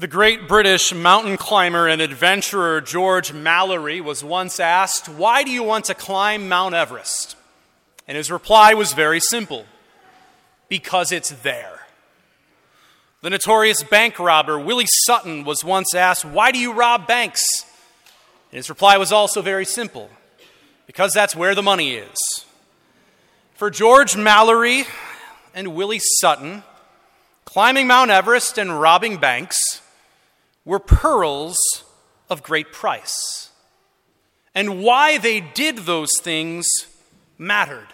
The great British mountain climber and adventurer George Mallory was once asked, Why do you want to climb Mount Everest? And his reply was very simple because it's there. The notorious bank robber Willie Sutton was once asked, Why do you rob banks? And his reply was also very simple because that's where the money is. For George Mallory and Willie Sutton, climbing Mount Everest and robbing banks were pearls of great price. And why they did those things mattered.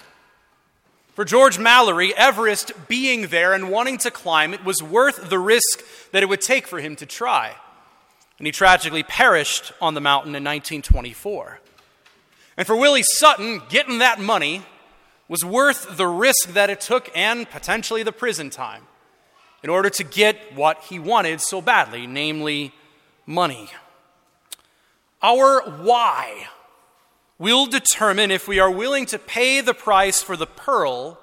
For George Mallory, Everest being there and wanting to climb it was worth the risk that it would take for him to try. And he tragically perished on the mountain in 1924. And for Willie Sutton, getting that money was worth the risk that it took and potentially the prison time in order to get what he wanted so badly, namely money. Our why will determine if we are willing to pay the price for the pearl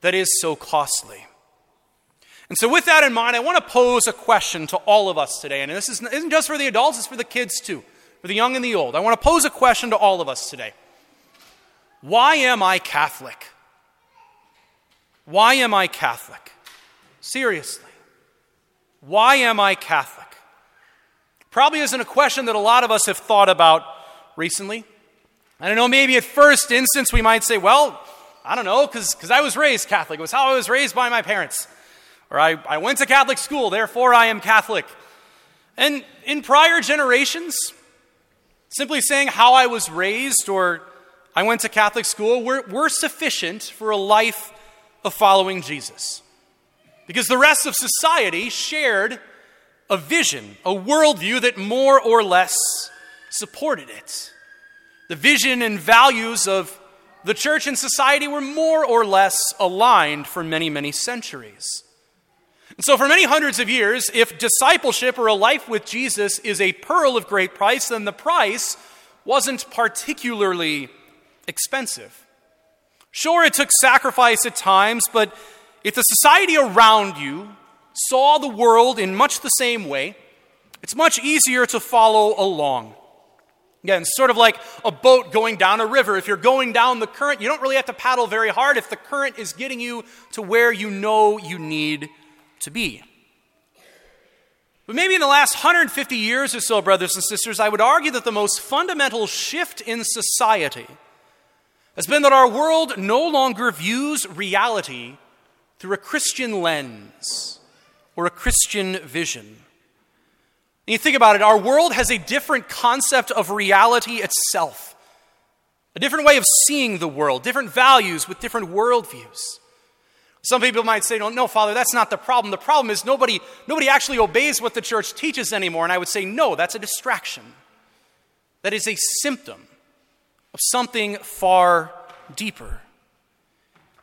that is so costly. And so, with that in mind, I want to pose a question to all of us today. And this isn't just for the adults, it's for the kids too, for the young and the old. I want to pose a question to all of us today Why am I Catholic? Why am I Catholic? Seriously. Why am I Catholic? Probably isn't a question that a lot of us have thought about recently. I don't know, maybe at first instance we might say, well, I don't know, because I was raised Catholic. It was how I was raised by my parents. Or I, I went to Catholic school, therefore I am Catholic. And in prior generations, simply saying how I was raised or I went to Catholic school were, were sufficient for a life of following Jesus. Because the rest of society shared a vision, a worldview that more or less supported it. The vision and values of the church and society were more or less aligned for many, many centuries. And so, for many hundreds of years, if discipleship or a life with Jesus is a pearl of great price, then the price wasn't particularly expensive. Sure, it took sacrifice at times, but if the society around you saw the world in much the same way, it's much easier to follow along. Again, sort of like a boat going down a river. If you're going down the current, you don't really have to paddle very hard if the current is getting you to where you know you need to be. But maybe in the last 150 years or so, brothers and sisters, I would argue that the most fundamental shift in society has been that our world no longer views reality through a Christian lens or a Christian vision. And you think about it, our world has a different concept of reality itself, a different way of seeing the world, different values with different worldviews. Some people might say, no, no, Father, that's not the problem. The problem is nobody, nobody actually obeys what the church teaches anymore. And I would say, no, that's a distraction. That is a symptom of something far deeper.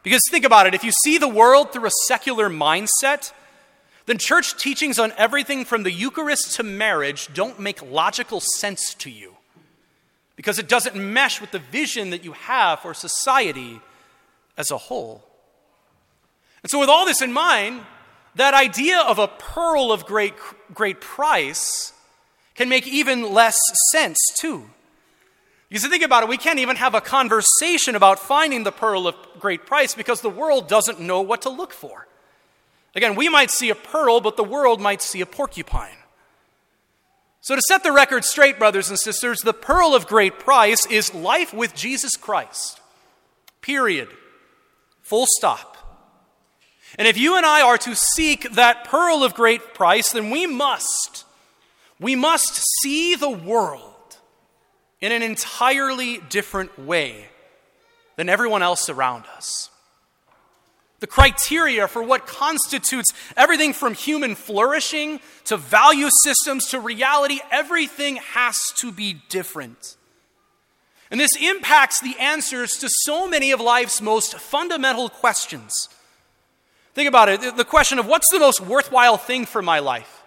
Because think about it if you see the world through a secular mindset, then church teachings on everything from the Eucharist to marriage don't make logical sense to you. Because it doesn't mesh with the vision that you have for society as a whole. And so, with all this in mind, that idea of a pearl of great, great price can make even less sense, too. Because think about it, we can't even have a conversation about finding the pearl of great price because the world doesn't know what to look for. Again, we might see a pearl, but the world might see a porcupine. So, to set the record straight, brothers and sisters, the pearl of great price is life with Jesus Christ. Period. Full stop. And if you and I are to seek that pearl of great price, then we must, we must see the world in an entirely different way than everyone else around us. The criteria for what constitutes everything from human flourishing to value systems to reality, everything has to be different. And this impacts the answers to so many of life's most fundamental questions. Think about it the question of what's the most worthwhile thing for my life?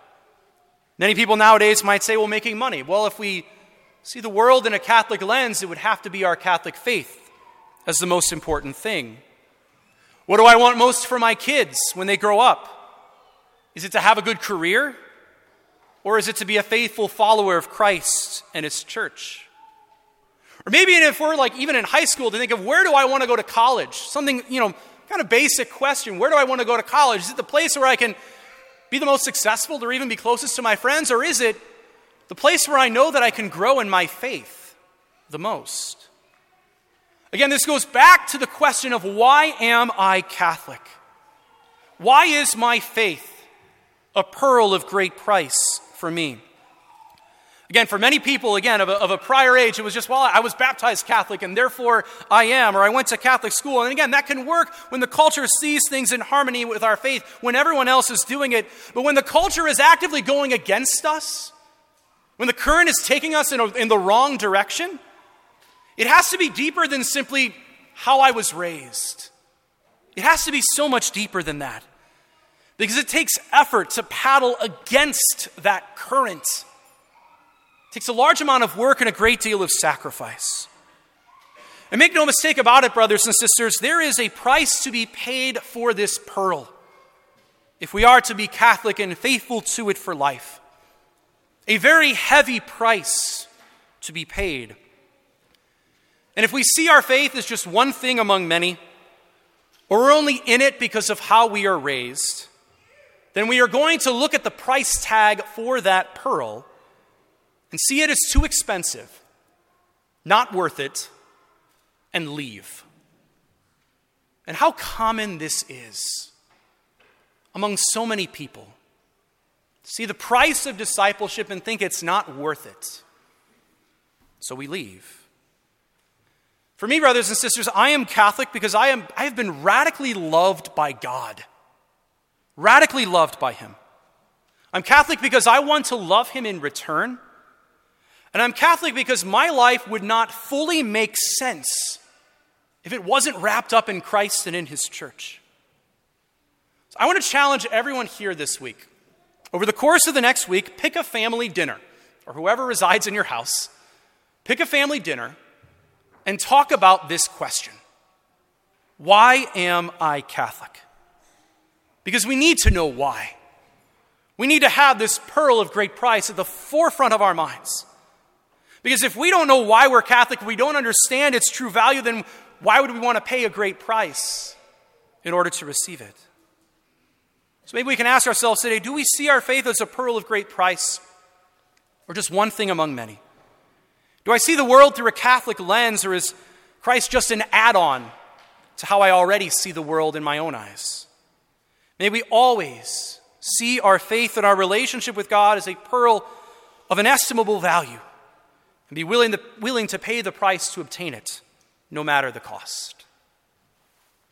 Many people nowadays might say, well, making money. Well, if we see the world in a Catholic lens, it would have to be our Catholic faith as the most important thing. What do I want most for my kids when they grow up? Is it to have a good career? Or is it to be a faithful follower of Christ and his church? Or maybe if we're like even in high school to think of where do I want to go to college? Something, you know, kind of basic question. Where do I want to go to college? Is it the place where I can be the most successful or even be closest to my friends? Or is it the place where I know that I can grow in my faith the most? Again, this goes back to the question of why am I Catholic? Why is my faith a pearl of great price for me? Again, for many people, again, of a, of a, prior age, it was just, well, I was baptized Catholic and therefore I am, or I went to Catholic school. And again, that can work when the culture sees things in harmony with our faith, when everyone else is doing it. But when the culture is actively going against us, when the current is taking us in, a, in the wrong direction, it has to be deeper than simply how I was raised. It has to be so much deeper than that. Because it takes effort to paddle against that current. It takes a large amount of work and a great deal of sacrifice. And make no mistake about it, brothers and sisters, there is a price to be paid for this pearl if we are to be Catholic and faithful to it for life. A very heavy price to be paid. And if we see our faith as just one thing among many, or we're only in it because of how we are raised, then we are going to look at the price tag for that pearl and see it as too expensive, not worth it, and leave. And how common this is among so many people. See the price of discipleship and think it's not worth it. So we leave. For me, brothers and sisters, I am Catholic because I, am, I have been radically loved by God. Radically loved by Him. I'm Catholic because I want to love Him in return. And I'm Catholic because my life would not fully make sense if it wasn't wrapped up in Christ and in His church. So I want to challenge everyone here this week. Over the course of the next week, pick a family dinner, or whoever resides in your house, pick a family dinner and talk about this question Why am I Catholic? Because we need to know why. We need to have this pearl of great price at the forefront of our minds. Because if we don't know why we're Catholic, we don't understand its true value, then why would we want to pay a great price in order to receive it? So maybe we can ask ourselves today do we see our faith as a pearl of great price or just one thing among many? Do I see the world through a Catholic lens or is Christ just an add on to how I already see the world in my own eyes? May we always see our faith and our relationship with God as a pearl of inestimable value and be willing to, willing to pay the price to obtain it, no matter the cost.